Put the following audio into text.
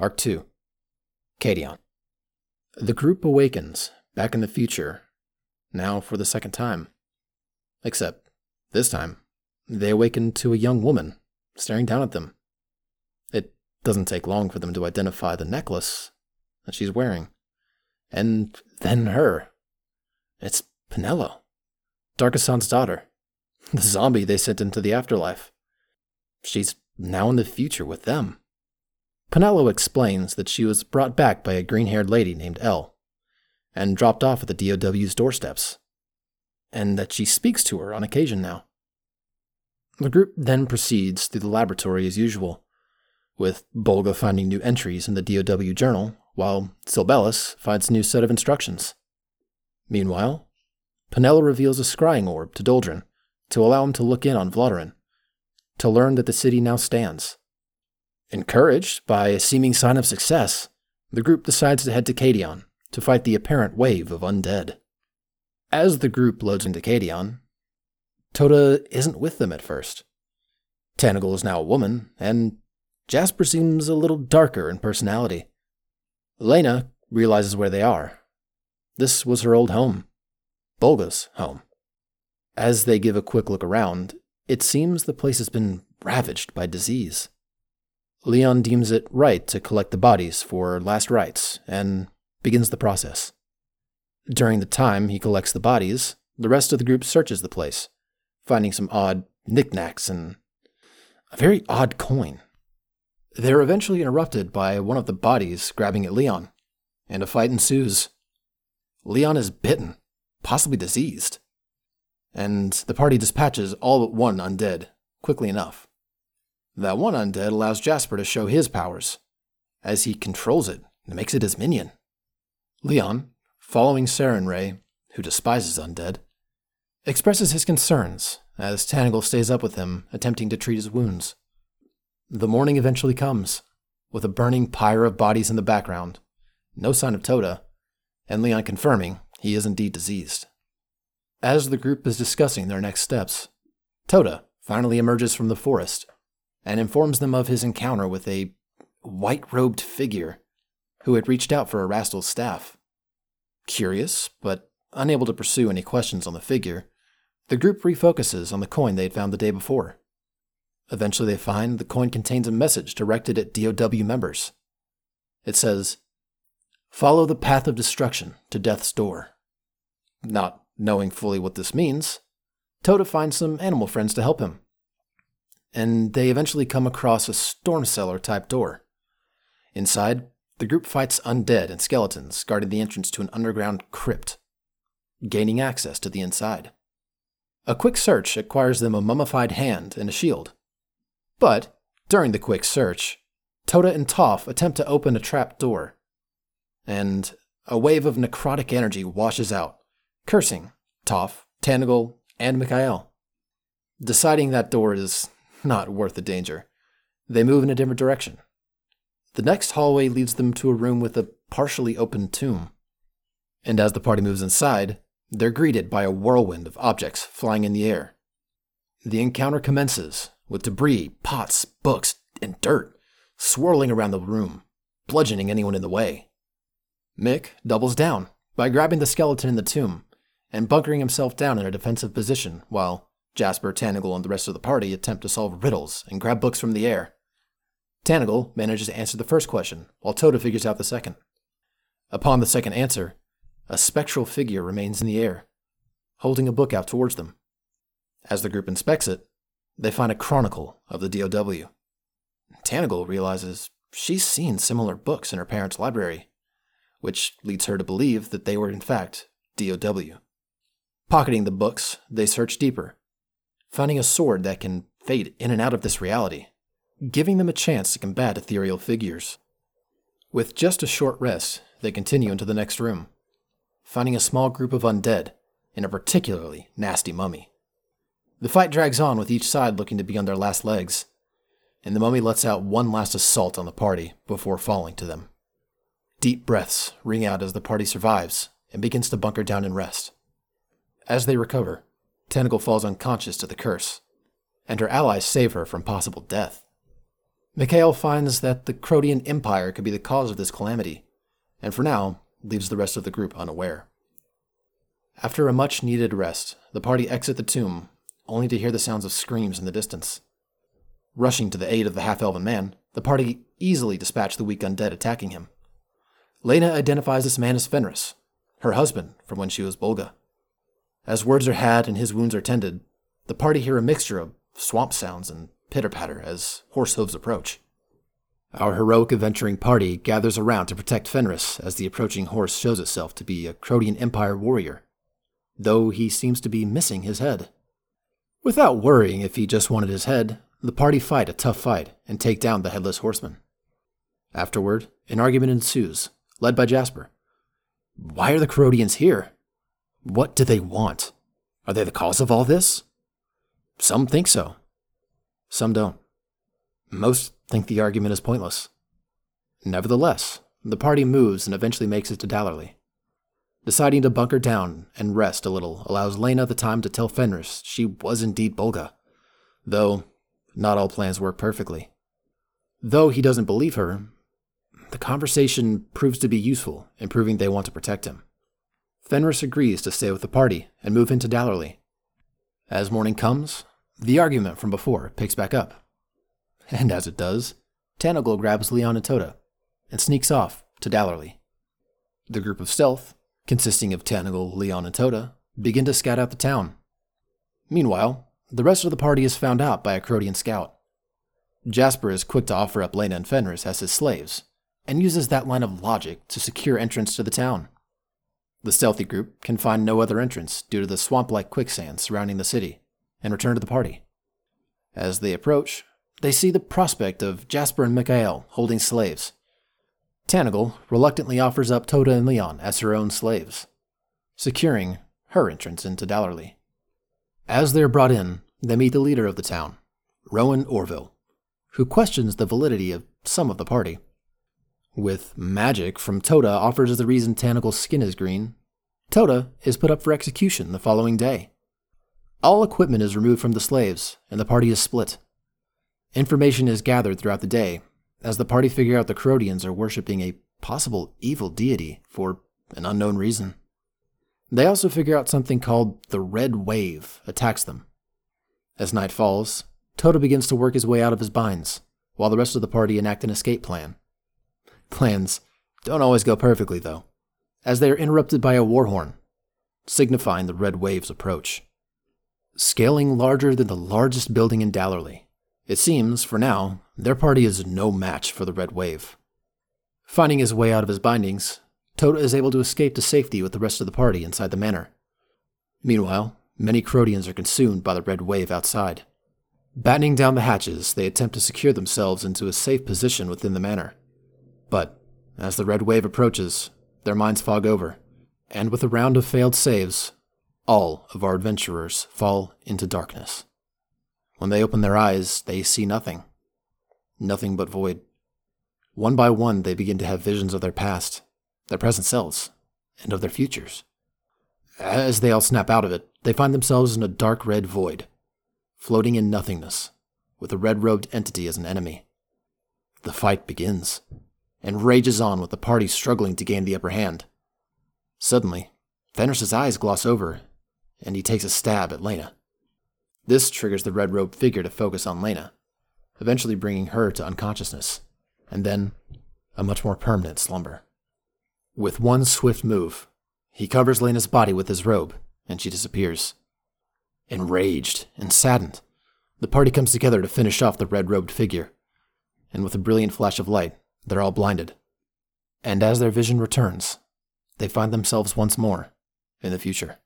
Arc 2 Kadion. The group awakens, back in the future, now for the second time. Except, this time, they awaken to a young woman staring down at them. It doesn't take long for them to identify the necklace that she's wearing. And then her. It's Penelo, Darkassan's daughter, the zombie they sent into the afterlife. She's now in the future with them. Penelo explains that she was brought back by a green haired lady named Elle and dropped off at the DOW's doorsteps, and that she speaks to her on occasion now. The group then proceeds through the laboratory as usual, with Bolga finding new entries in the DOW journal, while Silbellus finds a new set of instructions. Meanwhile, Penelo reveals a scrying orb to Doldrin to allow him to look in on Vlodorin, to learn that the city now stands. Encouraged by a seeming sign of success, the group decides to head to Kadion to fight the apparent wave of undead. As the group loads into Kadion, Tota isn't with them at first. Tanagle is now a woman, and Jasper seems a little darker in personality. Lena realizes where they are. This was her old home, Bolga's home. As they give a quick look around, it seems the place has been ravaged by disease. Leon deems it right to collect the bodies for last rites and begins the process. During the time he collects the bodies, the rest of the group searches the place, finding some odd knickknacks and a very odd coin. They're eventually interrupted by one of the bodies grabbing at Leon, and a fight ensues. Leon is bitten, possibly diseased, and the party dispatches all but one undead quickly enough. That one undead allows Jasper to show his powers, as he controls it and makes it his minion. Leon, following Sarenrae, who despises undead, expresses his concerns as Tanagle stays up with him, attempting to treat his wounds. The morning eventually comes, with a burning pyre of bodies in the background, no sign of Tota, and Leon confirming he is indeed diseased. As the group is discussing their next steps, Tota finally emerges from the forest and informs them of his encounter with a white robed figure who had reached out for Erastil's staff. Curious, but unable to pursue any questions on the figure, the group refocuses on the coin they had found the day before. Eventually, they find the coin contains a message directed at DOW members. It says, Follow the path of destruction to death's door. Not knowing fully what this means, Tota finds some animal friends to help him and they eventually come across a storm cellar type door. Inside, the group fights undead and skeletons guarding the entrance to an underground crypt, gaining access to the inside. A quick search acquires them a mummified hand and a shield. But, during the quick search, Tota and Toph attempt to open a trap door, and a wave of necrotic energy washes out, cursing Toph, Tanagle, and Mikhail. Deciding that door is not worth the danger. They move in a different direction. The next hallway leads them to a room with a partially open tomb. And as the party moves inside, they're greeted by a whirlwind of objects flying in the air. The encounter commences with debris, pots, books, and dirt swirling around the room, bludgeoning anyone in the way. Mick doubles down by grabbing the skeleton in the tomb and bunkering himself down in a defensive position while Jasper, Tanagle, and the rest of the party attempt to solve riddles and grab books from the air. Tanagle manages to answer the first question, while Tota figures out the second. Upon the second answer, a spectral figure remains in the air, holding a book out towards them. As the group inspects it, they find a chronicle of the DOW. Tanagle realizes she's seen similar books in her parents' library, which leads her to believe that they were in fact DOW. Pocketing the books, they search deeper finding a sword that can fade in and out of this reality, giving them a chance to combat ethereal figures. With just a short rest, they continue into the next room, finding a small group of undead and a particularly nasty mummy. The fight drags on with each side looking to be on their last legs, and the mummy lets out one last assault on the party before falling to them. Deep breaths ring out as the party survives and begins to bunker down and rest. As they recover, Tanagle falls unconscious to the curse, and her allies save her from possible death. Mikhail finds that the Crodian Empire could be the cause of this calamity, and for now leaves the rest of the group unaware. After a much needed rest, the party exit the tomb, only to hear the sounds of screams in the distance. Rushing to the aid of the half elven man, the party easily dispatch the weak undead attacking him. Lena identifies this man as Fenris, her husband from when she was Bolga. As words are had and his wounds are tended, the party hear a mixture of swamp sounds and pitter patter as horse hooves approach. Our heroic adventuring party gathers around to protect Fenris as the approaching horse shows itself to be a Crodian Empire warrior, though he seems to be missing his head. Without worrying if he just wanted his head, the party fight a tough fight and take down the headless horseman. Afterward, an argument ensues, led by Jasper. Why are the Crodians here? What do they want? Are they the cause of all this? Some think so. Some don't. Most think the argument is pointless. Nevertheless, the party moves and eventually makes it to Dallerley. Deciding to bunker down and rest a little allows Lena the time to tell Fenris she was indeed Bolga, though not all plans work perfectly. Though he doesn't believe her, the conversation proves to be useful in proving they want to protect him. Fenris agrees to stay with the party and move into Dallerley. As morning comes, the argument from before picks back up. And as it does, Tanagle grabs Leon and Tota and sneaks off to Dallerley. The group of stealth, consisting of Tanagle, Leon, and Tota, begin to scout out the town. Meanwhile, the rest of the party is found out by a Crodian scout. Jasper is quick to offer up Lena and Fenris as his slaves, and uses that line of logic to secure entrance to the town. The stealthy group can find no other entrance due to the swamp like quicksand surrounding the city, and return to the party. As they approach, they see the prospect of Jasper and Mikhail holding slaves. Tanagle reluctantly offers up Tota and Leon as her own slaves, securing her entrance into Dallerley. As they're brought in, they meet the leader of the town, Rowan Orville, who questions the validity of some of the party. With magic from Tota offers as the reason Tanagle's skin is green, Tota is put up for execution the following day. All equipment is removed from the slaves, and the party is split. Information is gathered throughout the day, as the party figure out the Crodians are worshipping a possible evil deity for an unknown reason. They also figure out something called the Red Wave attacks them. As night falls, Tota begins to work his way out of his binds, while the rest of the party enact an escape plan. Plans don't always go perfectly, though, as they are interrupted by a war horn, signifying the Red Wave's approach. Scaling larger than the largest building in Dallerley, it seems, for now, their party is no match for the Red Wave. Finding his way out of his bindings, Tota is able to escape to safety with the rest of the party inside the manor. Meanwhile, many Crodians are consumed by the red wave outside. Battening down the hatches, they attempt to secure themselves into a safe position within the manor. But, as the red wave approaches, their minds fog over, and with a round of failed saves, all of our adventurers fall into darkness. When they open their eyes, they see nothing. Nothing but void. One by one, they begin to have visions of their past, their present selves, and of their futures. As they all snap out of it, they find themselves in a dark red void, floating in nothingness, with a red robed entity as an enemy. The fight begins, and rages on with the party struggling to gain the upper hand. Suddenly, Fenris's eyes gloss over, and he takes a stab at Lena. This triggers the red robed figure to focus on Lena, eventually bringing her to unconsciousness, and then a much more permanent slumber. With one swift move, he covers Lena's body with his robe, and she disappears. Enraged and saddened, the party comes together to finish off the red robed figure, and with a brilliant flash of light, they're all blinded. And as their vision returns, they find themselves once more in the future.